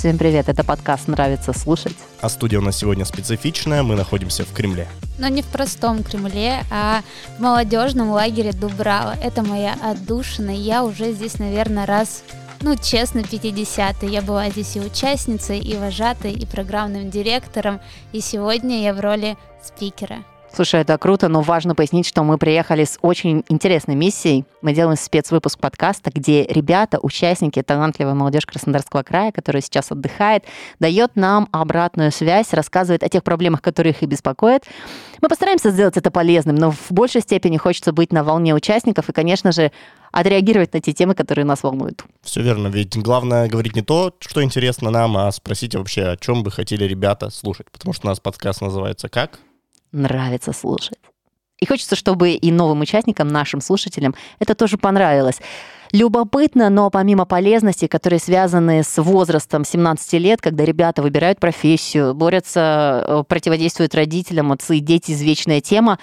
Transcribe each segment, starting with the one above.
Всем привет, это подкаст «Нравится слушать». А студия у нас сегодня специфичная, мы находимся в Кремле. Но не в простом Кремле, а в молодежном лагере Дубрава. Это моя отдушина, я уже здесь, наверное, раз ну, честно, 50 Я была здесь и участницей, и вожатой, и программным директором, и сегодня я в роли спикера. Слушай, это круто, но важно пояснить, что мы приехали с очень интересной миссией. Мы делаем спецвыпуск подкаста, где ребята, участники, талантливая молодежь Краснодарского края, которая сейчас отдыхает, дает нам обратную связь, рассказывает о тех проблемах, которые их и беспокоят. Мы постараемся сделать это полезным, но в большей степени хочется быть на волне участников и, конечно же, отреагировать на те темы, которые нас волнуют. Все верно, ведь главное говорить не то, что интересно нам, а спросить вообще, о чем бы хотели ребята слушать, потому что у нас подкаст называется как? Нравится слушать. И хочется, чтобы и новым участникам, нашим слушателям, это тоже понравилось. Любопытно, но помимо полезностей, которые связаны с возрастом 17 лет, когда ребята выбирают профессию, борются, э, противодействуют родителям, отцы и дети, извечная тема,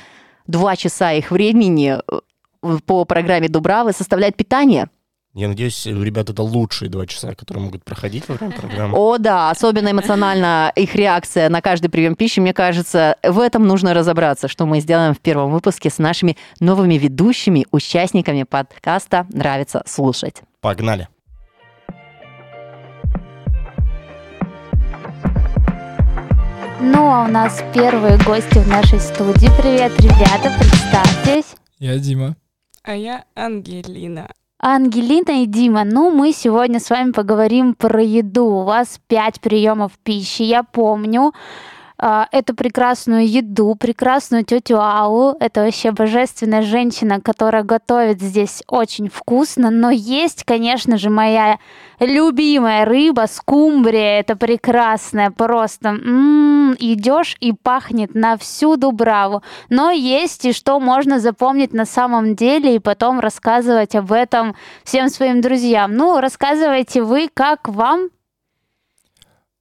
два часа их времени э, по программе Дубравы составляет питание – я надеюсь, ребята, это лучшие два часа, которые могут проходить во время программы. О, да, особенно эмоционально их реакция на каждый прием пищи. Мне кажется, в этом нужно разобраться, что мы сделаем в первом выпуске с нашими новыми ведущими, участниками подкаста «Нравится слушать». Погнали! Ну, а у нас первые гости в нашей студии. Привет, ребята, представьтесь. Я Дима. А я Ангелина. Ангелина и Дима, ну мы сегодня с вами поговорим про еду. У вас пять приемов пищи, я помню. А, эту прекрасную еду, прекрасную тетю Аллу. Это вообще божественная женщина, которая готовит здесь очень вкусно. Но есть, конечно же, моя любимая рыба, скумбрия. Это прекрасная, просто м-м, идешь и пахнет на всю Дубраву. Но есть и что можно запомнить на самом деле и потом рассказывать об этом всем своим друзьям. Ну, рассказывайте вы, как вам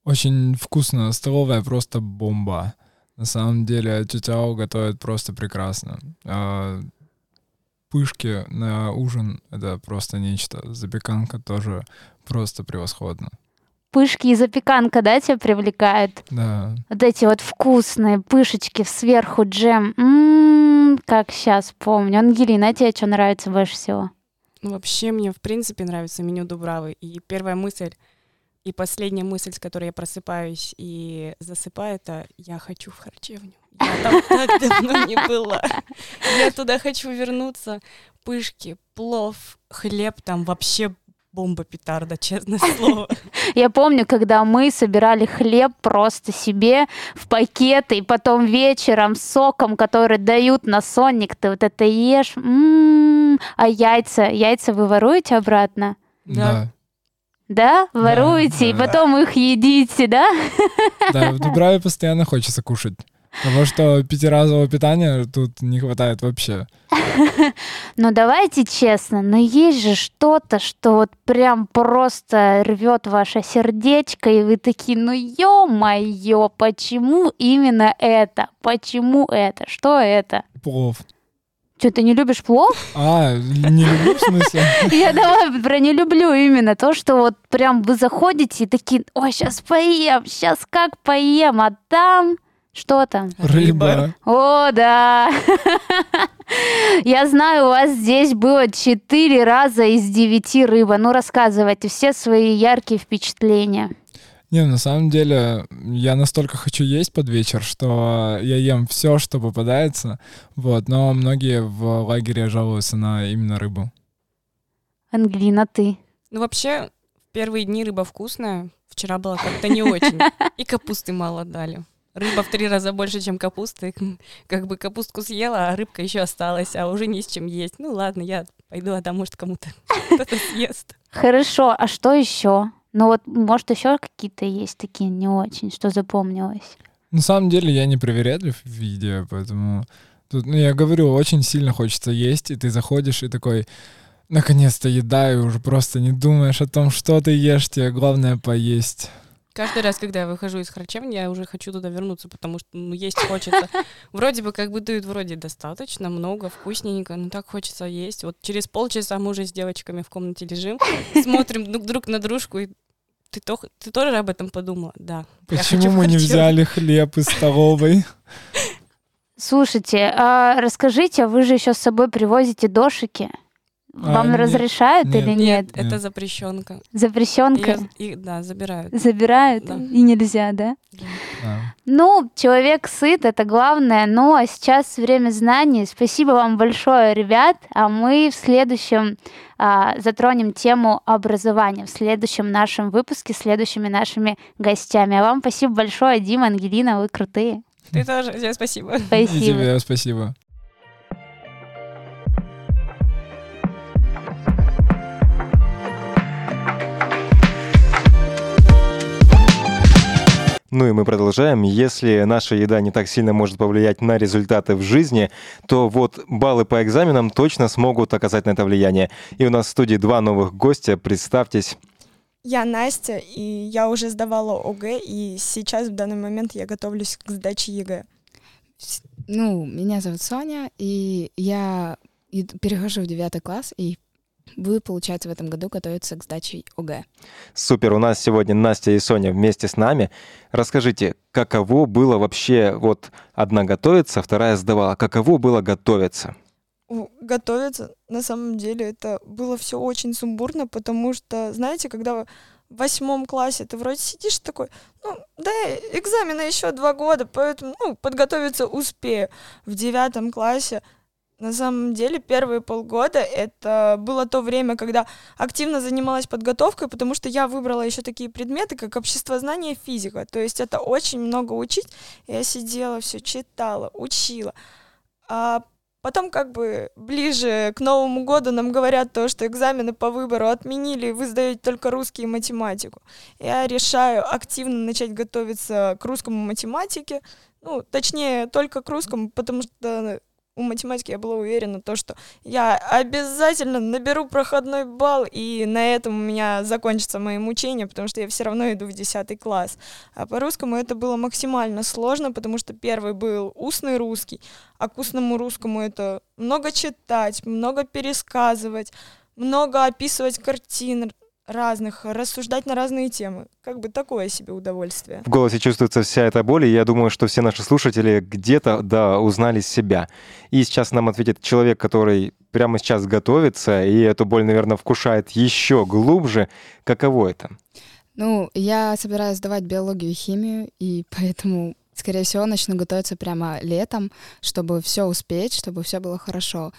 очень вкусно. Столовая просто бомба. На самом деле тетя Ау готовит просто прекрасно. А пышки на ужин — это просто нечто. Запеканка тоже просто превосходно. Пышки и запеканка, да, тебя привлекают? Да. Вот эти вот вкусные пышечки сверху джем. М-м, как сейчас помню. Ангелина, а тебе что нравится больше всего? Ну, вообще мне, в принципе, нравится меню Дубравы. И первая мысль — и последняя мысль, с которой я просыпаюсь и засыпаю, это «я хочу в харчевню». Я там так давно не была. Я туда хочу вернуться. Пышки, плов, хлеб, там вообще бомба петарда, честное слово. Я помню, когда мы собирали хлеб просто себе в пакеты, и потом вечером соком, который дают на сонник, ты вот это ешь. М-м-м. А яйца, яйца вы воруете обратно? Да. Да? Воруете, да, и потом их едите, да? Да, в Дубраве постоянно хочется кушать. Потому что пятиразового питания тут не хватает вообще. Но давайте честно, но есть же что-то, что вот прям просто рвет ваше сердечко, и вы такие, ну ё-моё, почему именно это? Почему это? Что это? Плов. Что, ты не любишь плов? А, не люблю, в смысле? Я давай про не люблю именно то, что вот прям вы заходите и такие, ой, сейчас поем, сейчас как поем, а там... Что там? Рыба. О, да. Я знаю, у вас здесь было четыре раза из девяти рыба. Ну, рассказывайте все свои яркие впечатления. Не, на самом деле, я настолько хочу есть под вечер, что я ем все, что попадается. Вот, но многие в лагере жалуются на именно рыбу. Ангелина, ты? Ну, вообще, в первые дни рыба вкусная. Вчера была как-то не очень. И капусты мало дали. Рыба в три раза больше, чем капусты. Как бы капустку съела, а рыбка еще осталась, а уже не с чем есть. Ну ладно, я пойду, а там, может, кому-то кто-то съест. Хорошо, а что еще? Ну вот, может, еще какие-то есть такие не очень, что запомнилось? На самом деле я не привередлив в виде, поэтому тут, ну, я говорю, очень сильно хочется есть, и ты заходишь и такой, наконец-то еда, и уже просто не думаешь о том, что ты ешь, тебе главное поесть. Каждый раз, когда я выхожу из харчевни, я уже хочу туда вернуться, потому что ну, есть хочется. Вроде бы как бы дают вроде достаточно, много, вкусненько, но так хочется есть. Вот через полчаса мы уже с девочками в комнате лежим, смотрим друг, друг на дружку и ты, то, ты тоже об этом подумала? Да. Почему мы не взяли хлеб из столовой? Слушайте, а расскажите, вы же еще с собой привозите дошики. А, Вам нет, разрешают нет. или нет? это Нет. запрещенка. Запрещенка? Её- и- да, забирают. Забирают? Да. И нельзя, да? Да. Ну, человек сыт, это главное. Ну, а сейчас время знаний. Спасибо вам большое, ребят. А мы в следующем а, затронем тему образования. В следующем нашем выпуске с следующими нашими гостями. А вам спасибо большое, Дима, Ангелина, вы крутые. Ты тоже. Тебе спасибо. И Спасибо. тебе спасибо. Ну и мы продолжаем. Если наша еда не так сильно может повлиять на результаты в жизни, то вот баллы по экзаменам точно смогут оказать на это влияние. И у нас в студии два новых гостя. Представьтесь. Я Настя, и я уже сдавала ОГЭ, и сейчас в данный момент я готовлюсь к сдаче ЕГЭ. Ну, меня зовут Соня, и я перехожу в девятый класс и буду, получается, в этом году готовиться к сдаче ОГЭ. Супер, у нас сегодня Настя и Соня вместе с нами. Расскажите, каково было вообще, вот одна готовится, вторая сдавала, каково было готовиться? У- Готовиться, на самом деле, это было все очень сумбурно, потому что, знаете, когда в восьмом классе ты вроде сидишь такой, ну, да, экзамены еще два года, поэтому, ну, подготовиться успею. В девятом классе на самом деле первые полгода это было то время, когда активно занималась подготовкой, потому что я выбрала еще такие предметы, как обществознание и физика. То есть это очень много учить. Я сидела, все читала, учила. А потом как бы ближе к Новому году нам говорят то, что экзамены по выбору отменили, вы сдаете только русский и математику. Я решаю активно начать готовиться к русскому математике, ну, точнее, только к русскому, потому что у математики я была уверена, то, что я обязательно наберу проходной балл, и на этом у меня закончатся мои мучения, потому что я все равно иду в 10 класс. А по русскому это было максимально сложно, потому что первый был устный русский, а к устному русскому это много читать, много пересказывать, много описывать картин разных, рассуждать на разные темы. Как бы такое себе удовольствие. В голосе чувствуется вся эта боль, и я думаю, что все наши слушатели где-то, да, узнали себя. И сейчас нам ответит человек, который прямо сейчас готовится, и эту боль, наверное, вкушает еще глубже. Каково это? Ну, я собираюсь сдавать биологию и химию, и поэтому, скорее всего, начну готовиться прямо летом, чтобы все успеть, чтобы все было хорошо.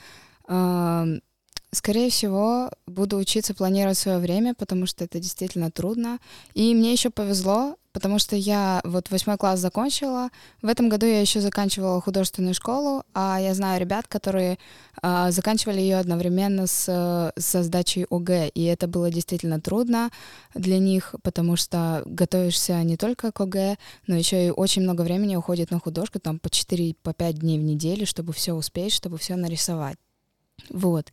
Скорее всего, буду учиться планировать свое время, потому что это действительно трудно. И мне еще повезло, потому что я вот восьмой класс закончила. В этом году я еще заканчивала художественную школу, а я знаю ребят, которые а, заканчивали ее одновременно с, э, со сдачей ОГЭ, и это было действительно трудно для них, потому что готовишься не только к ОГЭ, но еще и очень много времени уходит на художку, там по 4-5 по дней в неделю, чтобы все успеть, чтобы все нарисовать. Вот.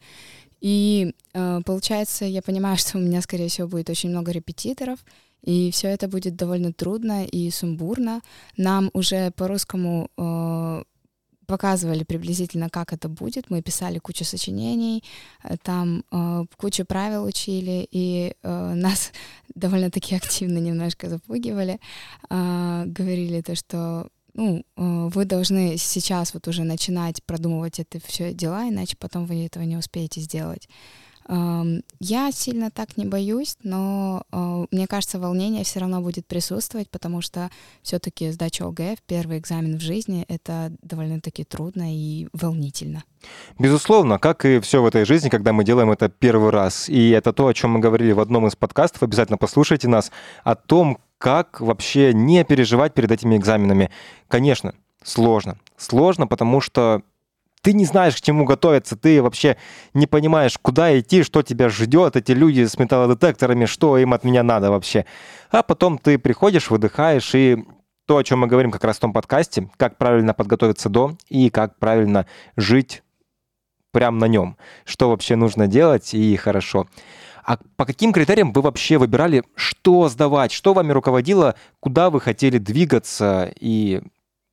И э, получается, я понимаю, что у меня, скорее всего, будет очень много репетиторов, и все это будет довольно трудно и сумбурно. Нам уже по-русскому э, показывали приблизительно, как это будет. Мы писали кучу сочинений, э, там э, кучу правил учили, и э, нас довольно-таки активно немножко запугивали. Э, говорили то, что ну, э, вы должны сейчас вот уже начинать продумывать это все дела, иначе потом вы этого не успеете сделать. Эм, Я сильно так не боюсь, но э, мне кажется, волнение все равно будет присутствовать, потому что все-таки сдача ОГЭ первый экзамен в жизни это довольно-таки трудно и волнительно. Безусловно, как и все в этой жизни, когда мы делаем это первый раз. И это то, о чем мы говорили в одном из подкастов. Обязательно послушайте нас о том, как вообще не переживать перед этими экзаменами. Конечно, сложно. Сложно, потому что ты не знаешь, к чему готовиться, ты вообще не понимаешь, куда идти, что тебя ждет, эти люди с металлодетекторами, что им от меня надо вообще. А потом ты приходишь, выдыхаешь, и то, о чем мы говорим как раз в том подкасте, как правильно подготовиться до и как правильно жить прямо на нем, что вообще нужно делать и хорошо. А по каким критериям вы вообще выбирали, что сдавать, что вами руководило, куда вы хотели двигаться и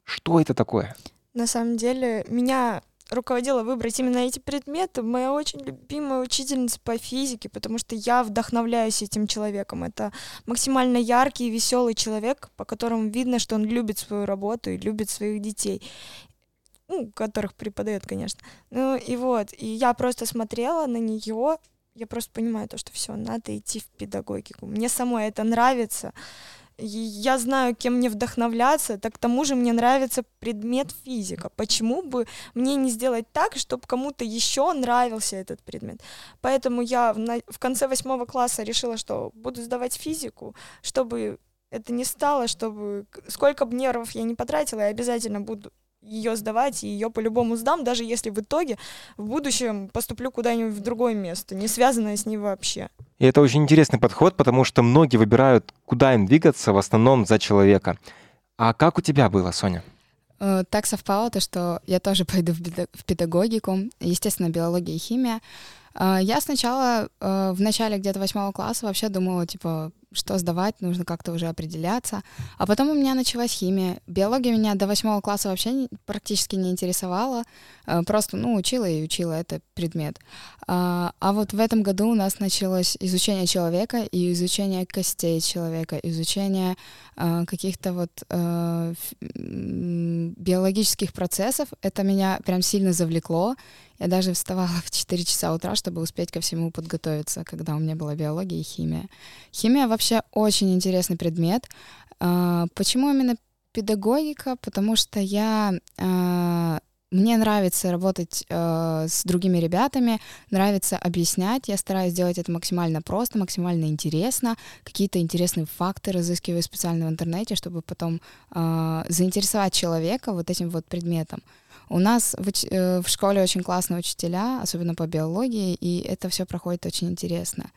что это такое? На самом деле, меня руководила выбрать именно эти предметы моя очень любимая учительница по физике, потому что я вдохновляюсь этим человеком. Это максимально яркий и веселый человек, по которому видно, что он любит свою работу и любит своих детей ну, которых преподает, конечно. Ну и вот, и я просто смотрела на нее, я просто понимаю то, что все, надо идти в педагогику. Мне самой это нравится. Я знаю, кем мне вдохновляться, так к тому же мне нравится предмет физика. Почему бы мне не сделать так, чтобы кому-то еще нравился этот предмет? Поэтому я в конце восьмого класса решила, что буду сдавать физику, чтобы это не стало, чтобы сколько бы нервов я не потратила, я обязательно буду ее сдавать, и ее по-любому сдам, даже если в итоге в будущем поступлю куда-нибудь в другое место, не связанное с ней вообще. И это очень интересный подход, потому что многие выбирают, куда им двигаться, в основном за человека. А как у тебя было, Соня? Э, так совпало то, что я тоже пойду в педагогику, естественно, биология и химия. Э, я сначала, э, в начале где-то восьмого класса вообще думала, типа, что сдавать, нужно как-то уже определяться. А потом у меня началась химия. Биология меня до восьмого класса вообще не, практически не интересовала. Э, просто, ну, учила и учила этот предмет. А, а вот в этом году у нас началось изучение человека и изучение костей человека, изучение а, каких-то вот а, биологических процессов. Это меня прям сильно завлекло. Я даже вставала в 4 часа утра, чтобы успеть ко всему подготовиться, когда у меня была биология и химия. Химия вообще очень интересный предмет. А, почему именно педагогика? Потому что я а, мне нравится работать э, с другими ребятами, нравится объяснять. Я стараюсь сделать это максимально просто, максимально интересно. Какие-то интересные факты разыскиваю специально в интернете, чтобы потом э, заинтересовать человека вот этим вот предметом. У нас в, э, в школе очень классные учителя, особенно по биологии, и это все проходит очень интересно.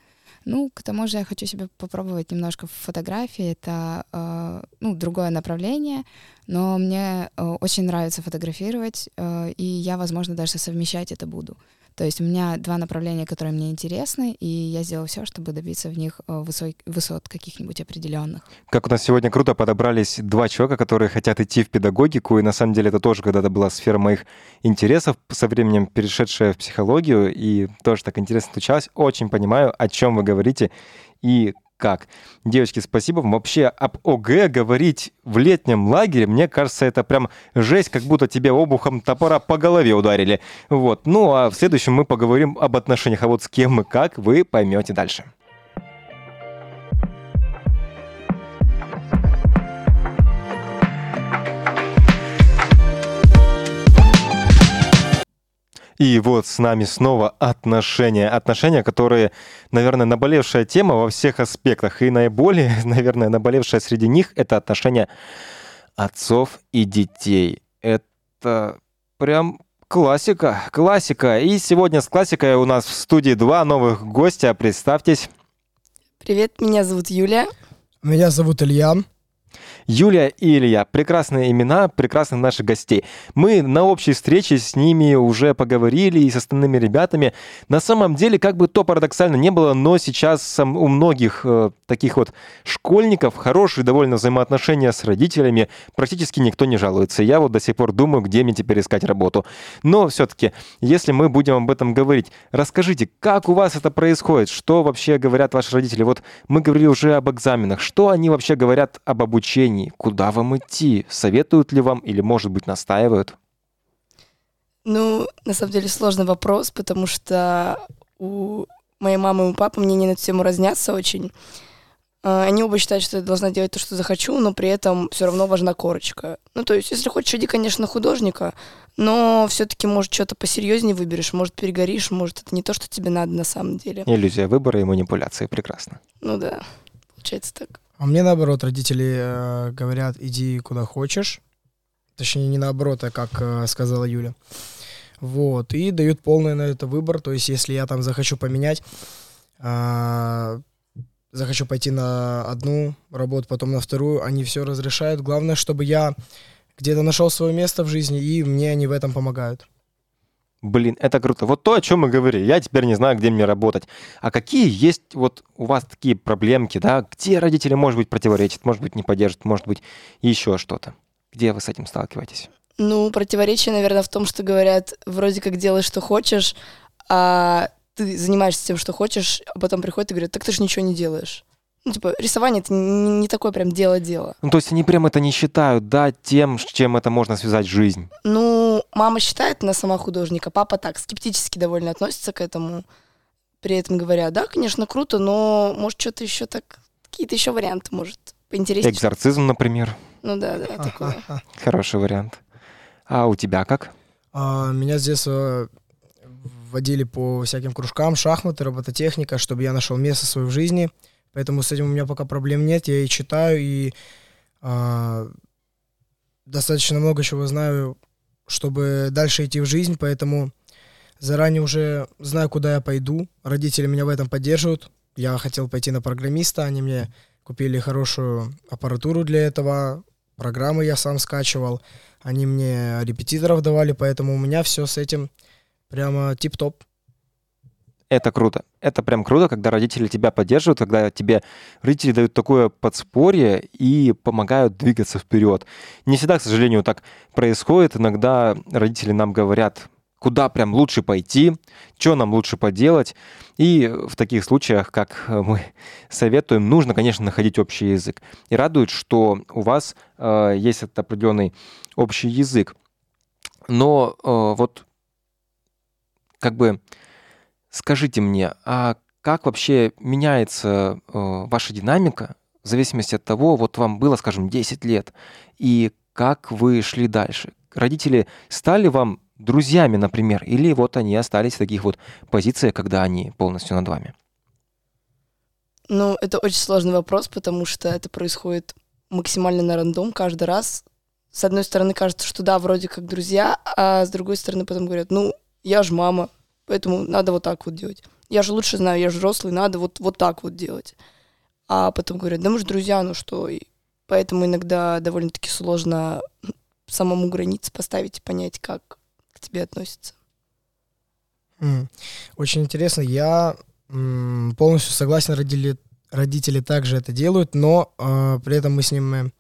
Ну, к тому же я хочу себе попробовать немножко фотографии. Это э, ну, другое направление, но мне э, очень нравится фотографировать, э, и я, возможно, даже совмещать это буду. То есть у меня два направления, которые мне интересны, и я сделаю все, чтобы добиться в них э, высот, высот каких-нибудь определенных. Как у нас сегодня круто подобрались два человека, которые хотят идти в педагогику, и на самом деле это тоже когда-то была сфера моих интересов, со временем перешедшая в психологию, и тоже так интересно случалось. Очень понимаю, о чем вы говорите, и как. Девочки, спасибо вам. Вообще об ОГЭ говорить в летнем лагере, мне кажется, это прям жесть, как будто тебе обухом топора по голове ударили. Вот. Ну, а в следующем мы поговорим об отношениях. А вот с кем и как, вы поймете дальше. И вот с нами снова отношения. Отношения, которые, наверное, наболевшая тема во всех аспектах. И наиболее, наверное, наболевшая среди них — это отношения отцов и детей. Это прям классика, классика. И сегодня с классикой у нас в студии два новых гостя. Представьтесь. Привет, меня зовут Юлия. Меня зовут Илья. Юлия и Илья. Прекрасные имена, прекрасных наших гостей. Мы на общей встрече с ними уже поговорили и с остальными ребятами. На самом деле, как бы то парадоксально не было, но сейчас у многих э, таких вот школьников хорошие довольно взаимоотношения с родителями. Практически никто не жалуется. Я вот до сих пор думаю, где мне теперь искать работу. Но все-таки, если мы будем об этом говорить, расскажите, как у вас это происходит? Что вообще говорят ваши родители? Вот мы говорили уже об экзаменах. Что они вообще говорят об обучении? Решений, куда вам идти, советуют ли вам или, может быть, настаивают? Ну, на самом деле сложный вопрос, потому что у моей мамы и у папы мнения на эту тему разнятся очень. А, они оба считают, что я должна делать то, что захочу, но при этом все равно важна корочка. Ну, то есть, если хочешь, иди, конечно, художника, но все-таки, может, что-то посерьезнее выберешь, может, перегоришь, может, это не то, что тебе надо на самом деле. Иллюзия выбора и манипуляции, прекрасно. Ну да, получается так. А мне наоборот, родители э, говорят, иди куда хочешь. Точнее, не наоборот, а как э, сказала Юля. Вот, и дают полный на это выбор. То есть, если я там захочу поменять, э, захочу пойти на одну работу, потом на вторую, они все разрешают. Главное, чтобы я где-то нашел свое место в жизни, и мне они в этом помогают. Блин, это круто. Вот то, о чем мы говорили. Я теперь не знаю, где мне работать. А какие есть вот у вас такие проблемки, да? Где родители, может быть, противоречат, может быть, не поддержат, может быть, еще что-то? Где вы с этим сталкиваетесь? Ну, противоречие, наверное, в том, что говорят, вроде как делай, что хочешь, а ты занимаешься тем, что хочешь, а потом приходят и говорят, так ты же ничего не делаешь. Ну, типа, рисование это не, не такое прям дело-дело. Ну, то есть они прям это не считают, да, тем, с чем это можно связать жизнь. Ну, мама считает, она сама художник, а папа так скептически довольно относится к этому. При этом говоря, да, конечно, круто, но может что-то еще так, какие-то еще варианты, может, поинтереснее. Экзорцизм, например. Ну да, да, такое. Хороший вариант. А у тебя как? А, меня с детства водили по всяким кружкам, шахматы, робототехника, чтобы я нашел место свое в жизни. Поэтому с этим у меня пока проблем нет. Я и читаю, и а, достаточно много чего знаю, чтобы дальше идти в жизнь. Поэтому заранее уже знаю, куда я пойду. Родители меня в этом поддерживают. Я хотел пойти на программиста, они мне купили хорошую аппаратуру для этого, программы я сам скачивал, они мне репетиторов давали, поэтому у меня все с этим прямо тип-топ. Это круто. Это прям круто, когда родители тебя поддерживают, когда тебе родители дают такое подспорье и помогают двигаться вперед. Не всегда, к сожалению, так происходит. Иногда родители нам говорят, куда прям лучше пойти, что нам лучше поделать. И в таких случаях, как мы советуем, нужно, конечно, находить общий язык. И радует, что у вас э, есть этот определенный общий язык. Но э, вот как бы скажите мне, а как вообще меняется э, ваша динамика в зависимости от того, вот вам было, скажем, 10 лет, и как вы шли дальше? Родители стали вам друзьями, например, или вот они остались в таких вот позициях, когда они полностью над вами? Ну, это очень сложный вопрос, потому что это происходит максимально на рандом каждый раз. С одной стороны, кажется, что да, вроде как друзья, а с другой стороны потом говорят, ну, я же мама, поэтому надо вот так вот делать. Я же лучше знаю, я же взрослый, надо вот, вот так вот делать. А потом говорят, да мы же друзья, ну что? И поэтому иногда довольно-таки сложно самому границы поставить и понять, как к тебе относятся. Очень интересно. Я полностью согласен, родители, родители также это делают, но э, при этом мы с ними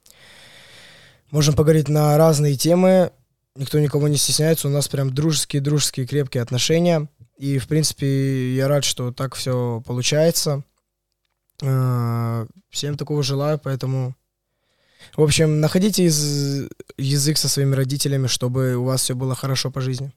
можем поговорить на разные темы. Никто никого не стесняется. У нас прям дружеские-дружеские крепкие отношения. И, в принципе, я рад, что так все получается. Э, всем такого желаю, поэтому... В общем, находите из... язык со своими родителями, чтобы у вас все было хорошо по жизни.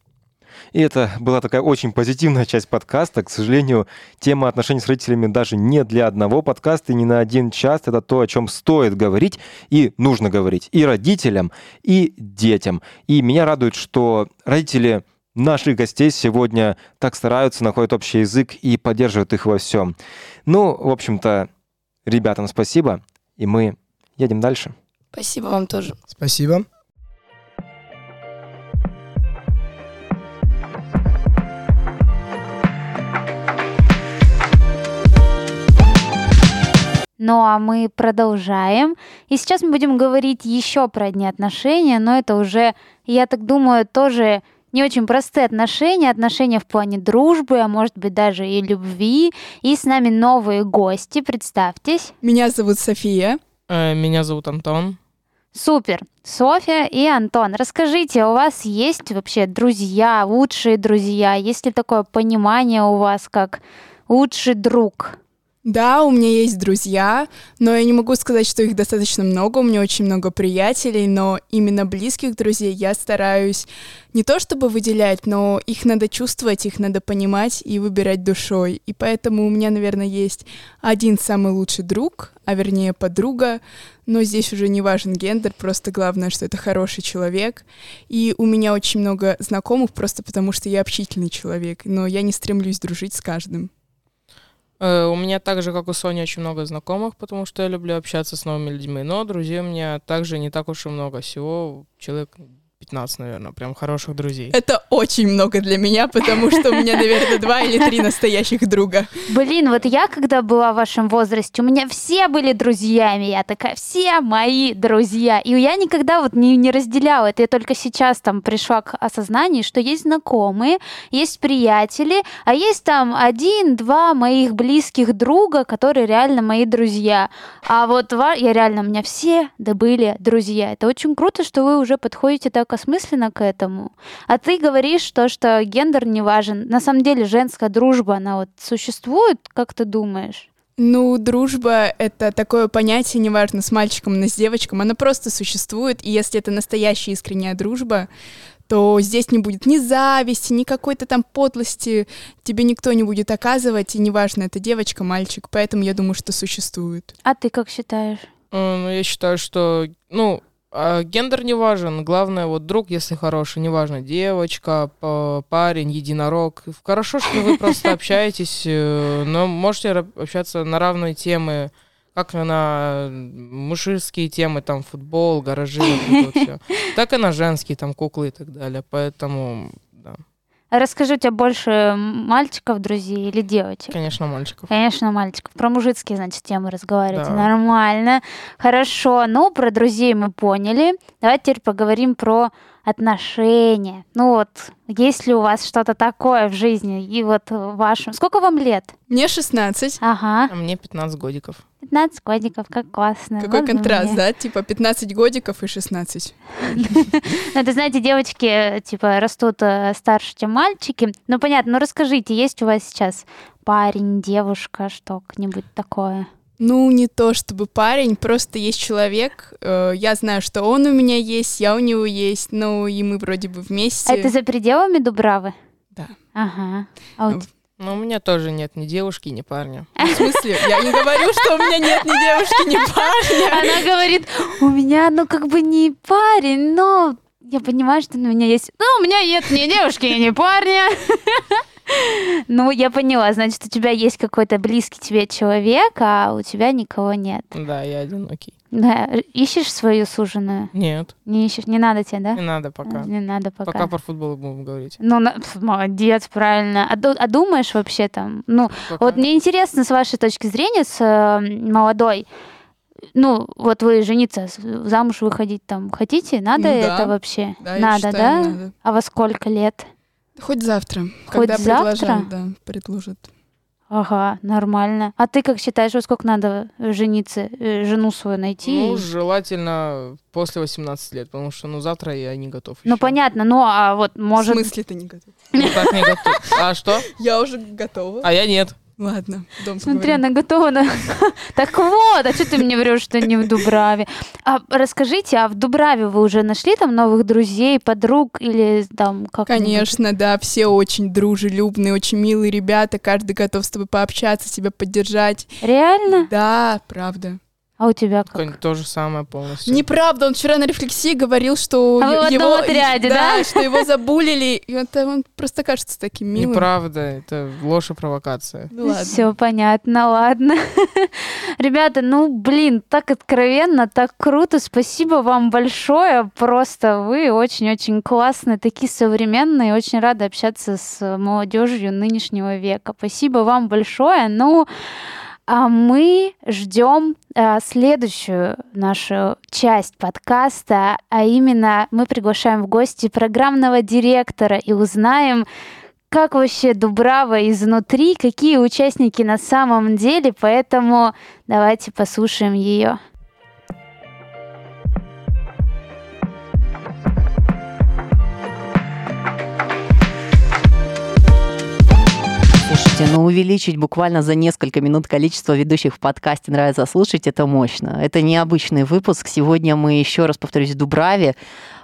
И это была такая очень позитивная часть подкаста. К сожалению, тема отношений с родителями даже не для одного подкаста и не на один час. Это то, о чем стоит говорить и нужно говорить и родителям, и детям. И меня радует, что родители наших гостей сегодня так стараются, находят общий язык и поддерживают их во всем. Ну, в общем-то, ребятам спасибо, и мы едем дальше. Спасибо вам тоже. Спасибо. Ну а мы продолжаем. И сейчас мы будем говорить еще про одни отношения, но это уже, я так думаю, тоже не очень простые отношения, отношения в плане дружбы, а может быть даже и любви. И с нами новые гости, представьтесь. Меня зовут София. Э, меня зовут Антон. Супер. Софья и Антон, расскажите, у вас есть вообще друзья, лучшие друзья? Есть ли такое понимание у вас, как лучший друг? Да, у меня есть друзья, но я не могу сказать, что их достаточно много. У меня очень много приятелей, но именно близких друзей я стараюсь не то чтобы выделять, но их надо чувствовать, их надо понимать и выбирать душой. И поэтому у меня, наверное, есть один самый лучший друг, а вернее подруга, но здесь уже не важен гендер, просто главное, что это хороший человек. И у меня очень много знакомых, просто потому что я общительный человек, но я не стремлюсь дружить с каждым. Э, у меня так же, как у Сони, очень много знакомых, потому что я люблю общаться с новыми людьми. Но друзей у меня также не так уж и много. Всего человек 15, наверное, прям хороших друзей. Это очень много для меня, потому что у меня, наверное, два или три настоящих друга. Блин, вот я, когда была в вашем возрасте, у меня все были друзьями. Я такая, все мои друзья. И я никогда вот не, не разделяла это. Я только сейчас там пришла к осознанию, что есть знакомые, есть приятели, а есть там один-два моих близких друга, которые реально мои друзья. А вот я реально, у меня все да были друзья. Это очень круто, что вы уже подходите так так осмысленно к этому. А ты говоришь то, что гендер не важен. На самом деле женская дружба, она вот существует, как ты думаешь? Ну, дружба — это такое понятие, неважно, с мальчиком или с девочком, она просто существует, и если это настоящая искренняя дружба, то здесь не будет ни зависти, ни какой-то там подлости, тебе никто не будет оказывать, и неважно, это девочка, мальчик, поэтому я думаю, что существует. А ты как считаешь? Э, Ну, я считаю, что, ну, а, гендер не важен. Главное, вот друг, если хороший, неважно, девочка, па- парень, единорог. Хорошо, что вы просто общаетесь, э, но можете общаться на равные темы, как на мужские темы, там, футбол, гаражи, вот это вот всё. так и на женские, там, куклы и так далее. Поэтому, Расскажи, у тебя больше мальчиков друзей или девочек? конечно, мальчиков. Конечно, мальчиков. Про мужицкие, значит, темы разговариваете. Да. Нормально. Хорошо. Ну, про друзей мы поняли. Давайте теперь поговорим про отношения. Ну вот, есть ли у вас что-то такое в жизни? И вот в вашем... Сколько вам лет? Мне 16. Ага. А мне 15 годиков. 15 годиков, как классно. Какой Ладно контраст, мне. да? Типа 15 годиков и 16. Ну, это, знаете, девочки, э, типа, растут э, старше, чем мальчики. Ну, понятно. Ну, расскажите, есть у вас сейчас парень, девушка, что-нибудь такое? Ну, не то чтобы парень, просто есть человек. э, я знаю, что он у меня есть, я у него есть, ну и мы вроде бы вместе. А это за пределами Дубравы? Да. Ага. А у Но у меня тоже нет ни девушки, ни парня. В смысле? Я не говорю, что у меня нет ни девушки, ни парня. Она говорит, у меня, ну, как бы не парень, но я понимаю, что у меня есть... Ну, у меня нет ни девушки, ни парня. Ну, я поняла, значит, у тебя есть какой-то близкий тебе человек, а у тебя никого нет. Да, я одинокий. Да, ищешь свою суженую? Нет, Не ищешь? Не надо тебе, да? не надо пока. Не надо пока. Пока про футбол будем говорить. Ну, на- молодец, правильно. А, а думаешь вообще там? Ну, Пока. вот мне интересно с вашей точки зрения, с э, молодой, ну, вот вы жениться, замуж выходить там хотите? Надо Ну да. это вообще? Да, я надо, считаю, да? надо. А во сколько лет? Хоть завтра. Хоть когда завтра? предложат, да, предложат. Ага, нормально. А ты как считаешь, во сколько надо жениться, э, жену свою найти? Ну, желательно после 18 лет, потому что, ну, завтра я не готов. Ну, ещё. понятно, ну, а вот может... В смысле ты не готов? Ну, так не готов. А что? Я уже готова. А я нет. Ладно, дом Смотри, она готова. на- Так вот, а что ты мне врешь, что не в Дубраве? А расскажите, а в Дубраве вы уже нашли там новых друзей, подруг или там как? Конечно, да, все очень дружелюбные, очень милые ребята, каждый готов с тобой пообщаться, тебя поддержать. Реально? Да, правда. А у тебя как? Конь- То же самое полностью. Неправда, он вчера на рефлексии говорил, что А вы в его, отряде, да? что его забулили, и это он просто кажется таким милым. Неправда, это ложь и провокация. Ну ладно. Все понятно, ладно. Ребята, ну блин, так откровенно, так круто. Спасибо вам большое. Просто вы очень-очень классные, такие современные. Очень рада общаться с молодежью нынешнего века. Спасибо вам большое. Ну, а мы ждем а, следующую нашу часть подкаста, а именно мы приглашаем в гости программного директора и узнаем, как вообще Дубрава изнутри, какие участники на самом деле, поэтому давайте послушаем ее. Слушайте, ну увеличить буквально за несколько минут количество ведущих в подкасте «Нравится слушать» — это мощно. Это необычный выпуск. Сегодня мы, еще раз повторюсь, в Дубраве,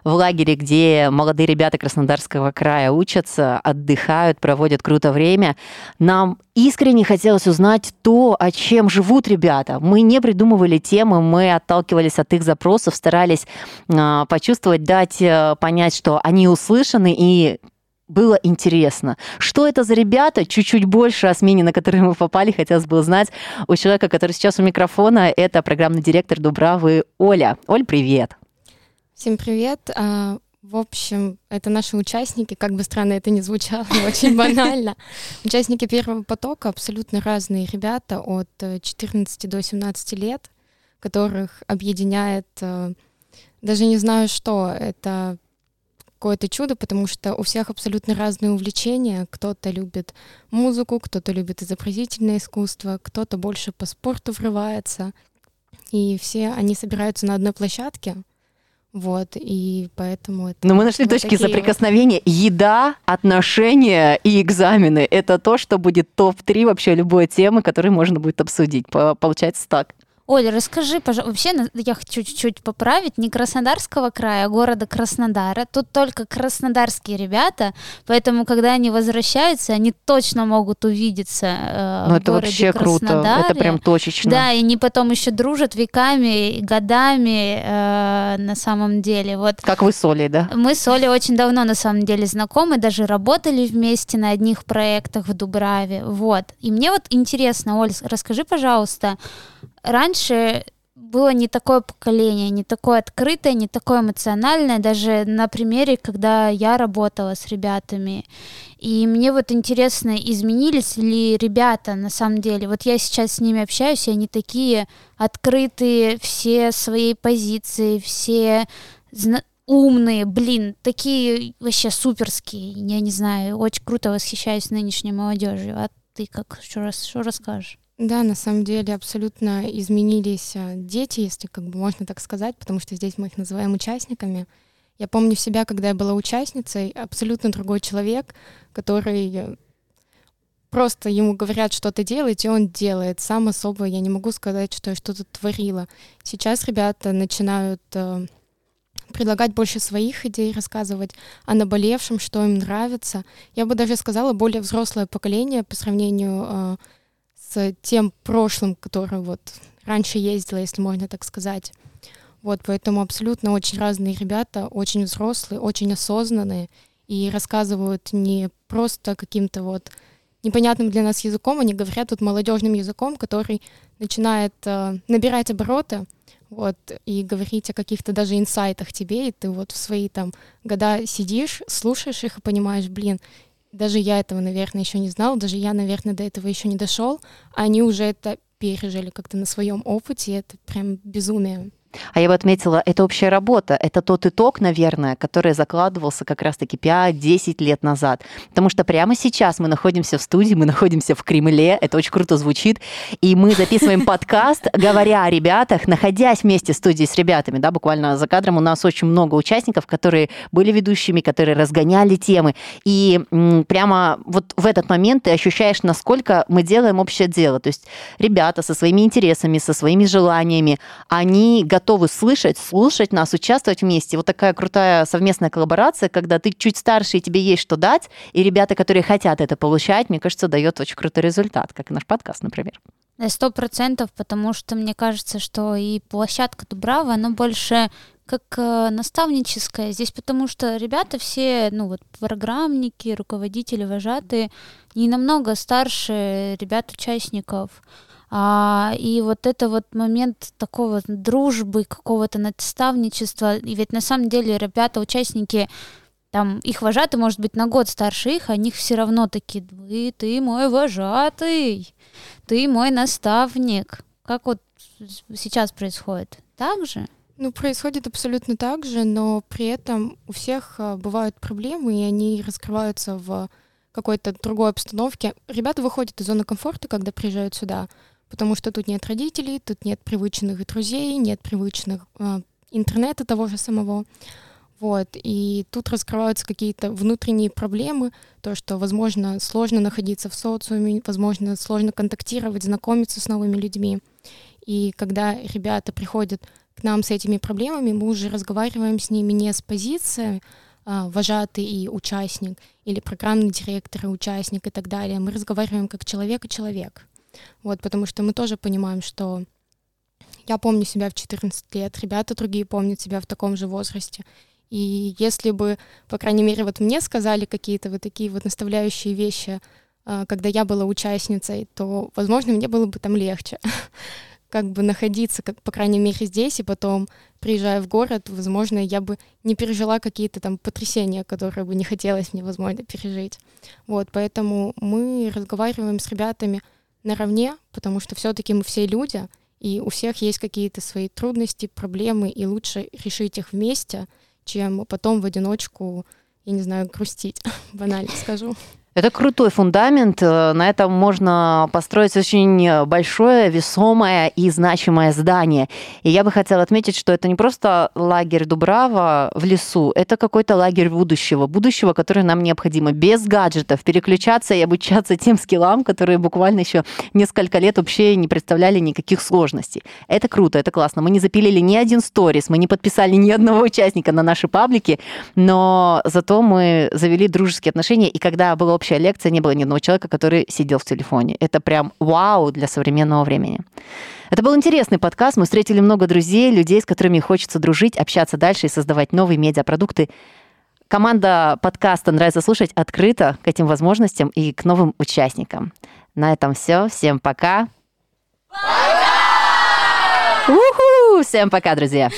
в лагере, где молодые ребята Краснодарского края учатся, отдыхают, проводят круто время. Нам искренне хотелось узнать то, о чем живут ребята. Мы не придумывали темы, мы отталкивались от их запросов, старались а, почувствовать, дать э, понять, что они услышаны и было интересно. Что это за ребята? Чуть-чуть больше о смене, на которую мы попали, хотелось бы узнать у человека, который сейчас у микрофона. Это программный директор Дубравы Оля. Оль, привет. Всем привет. А, В общем, это наши участники, как бы странно это ни звучало, очень банально. Участники первого потока абсолютно разные ребята от э, 14 до 17 лет, которых объединяет, э, даже не знаю что, это какое-то чудо, потому что у всех абсолютно разные увлечения. Кто-то любит музыку, кто-то любит изобразительное искусство, кто-то больше по спорту врывается. И все они собираются на одной площадке, Вот, и поэтому это... Но мы нашли вот точки такие вот. соприкосновения. Еда, отношения и экзамены. Это то, что будет топ-3 вообще любой темы, которую можно будет обсудить. По- Получается так. Оля, расскажи, пожалуйста, вообще я хочу чуть-чуть поправить, не Краснодарского края, а города Краснодара. Тут только краснодарские ребята, поэтому, когда они возвращаются, они точно могут увидеться э, Ну, в это городе вообще круто. Это прям точечно. Да, и они потом еще дружат веками, и годами э, на самом деле. Вот Как вы с Олей, да? мы с Олей очень давно на самом деле знакомы, даже работали вместе на одних проектах в Дубраве. Вот. И мне вот интересно, Оль, расскажи, пожалуйста, раньше было не такое поколение, не такое открытое, не такое эмоциональное, даже на примере, когда я работала с ребятами. И мне вот интересно, изменились ли ребята на самом деле. Вот я сейчас с ними общаюсь, и они такие открытые, все своей позиции, все умные, блин, такие вообще суперские. Я не знаю, очень круто восхищаюсь нынешней молодежью. А ты как, что, рас, что расскажешь? Да, на самом деле абсолютно изменились а, дети, если как бы можно так сказать, потому что здесь мы их называем участниками. Я помню себя, когда я была участницей, абсолютно другой человек, который э, просто ему говорят что-то делать, и он делает. Сам особо я не могу сказать, что я что-то творила. Сейчас ребята начинают э, предлагать больше своих идей, рассказывать о наболевшем, что им нравится. Я бы даже сказала, более взрослое поколение по сравнению э, тем прошлым, которое вот раньше ездила, если можно так сказать. Вот, поэтому абсолютно очень разные ребята, очень взрослые, очень осознанные и рассказывают не просто каким-то вот непонятным для нас языком, они говорят тут молодежным языком, который начинает э, набирать обороты, вот, и говорить о каких-то даже инсайтах тебе, и ты вот в свои там года сидишь, слушаешь их и понимаешь, блин, даже я этого, наверное, еще не знал, даже я, наверное, до этого еще не дошел, они уже это пережили как-то на своем опыте, это прям безумие. А я бы отметила, это общая работа, это тот итог, наверное, который закладывался как раз-таки 5-10 лет назад. Потому что прямо сейчас мы находимся в студии, мы находимся в Кремле, это очень круто звучит, и мы записываем подкаст, говоря о ребятах, находясь вместе в студии с ребятами, да, буквально за кадром у нас очень много участников, которые были ведущими, которые разгоняли темы, и прямо вот в этот момент ты ощущаешь, насколько мы делаем общее дело, то есть ребята со своими интересами, со своими желаниями, они готовы слышать, слушать нас, участвовать вместе. Вот такая крутая совместная коллаборация, когда ты чуть старше, и тебе есть что дать, и ребята, которые хотят это получать, мне кажется, дает очень крутой результат, как и наш подкаст, например. Сто процентов, потому что мне кажется, что и площадка Дубрава, она больше как э, наставническая здесь, потому что ребята все, ну вот программники, руководители, вожатые, не намного старше ребят-участников. А, и вот это вот момент такого дружбы, какого-то наставничества. И ведь на самом деле ребята, участники, там их вожатый может быть на год старше их, а них все равно такие, вы, ты мой вожатый, ты мой наставник. Как вот сейчас происходит? Так же? Ну, происходит абсолютно так же, но при этом у всех а, бывают проблемы, и они раскрываются в какой-то другой обстановке. Ребята выходят из зоны комфорта, когда приезжают сюда, потому что тут нет родителей, тут нет привычных друзей, нет привычных а, интернета того же самого. Вот, и тут раскрываются какие-то внутренние проблемы, то, что, возможно, сложно находиться в социуме, возможно, сложно контактировать, знакомиться с новыми людьми. И когда ребята приходят к нам с этими проблемами, мы уже разговариваем с ними не с позиции а, вожатый и участник, или программный директор и участник и так далее. Мы разговариваем как человек и человек. Вот, потому что мы тоже понимаем, что я помню себя в 14 лет, ребята другие помнят себя в таком же возрасте. И если бы, по крайней мере, вот мне сказали какие-то вот такие вот наставляющие вещи, а, когда я была участницей, то, возможно, мне было бы там легче как бы находиться, как, по крайней мере, здесь, и потом, приезжая в город, возможно, я бы не пережила какие-то там потрясения, которые бы не хотелось мне, возможно, пережить. Вот, поэтому мы разговариваем с ребятами наравне, потому что все-таки мы все люди, и у всех есть какие-то свои трудности, проблемы, и лучше решить их вместе, чем потом в одиночку, я не знаю, грустить, банально скажу. Это крутой фундамент. Э, на этом можно построить очень большое, весомое и значимое здание. И я бы хотела отметить, что это не просто лагерь Дубрава в лесу, это какой-то лагерь будущего. Будущего, которое нам необходимо. Без гаджетов. Переключаться и обучаться тем скиллам, которые буквально еще несколько лет вообще не представляли никаких сложностей. Это круто, это классно. Мы не запилили ни один сторис, мы не подписали ни одного участника на наши паблики, но зато мы завели дружеские отношения. И когда было общая лекция, не было ни одного человека, который сидел в телефоне. Это прям вау для современного времени. Это был интересный подкаст. Мы встретили много друзей, людей, с которыми хочется дружить, общаться дальше и создавать новые медиапродукты. Команда подкаста «Нравится слушать» открыта к этим возможностям и к новым участникам. На этом все. Всем пока. Пока! Уху! Всем пока, друзья!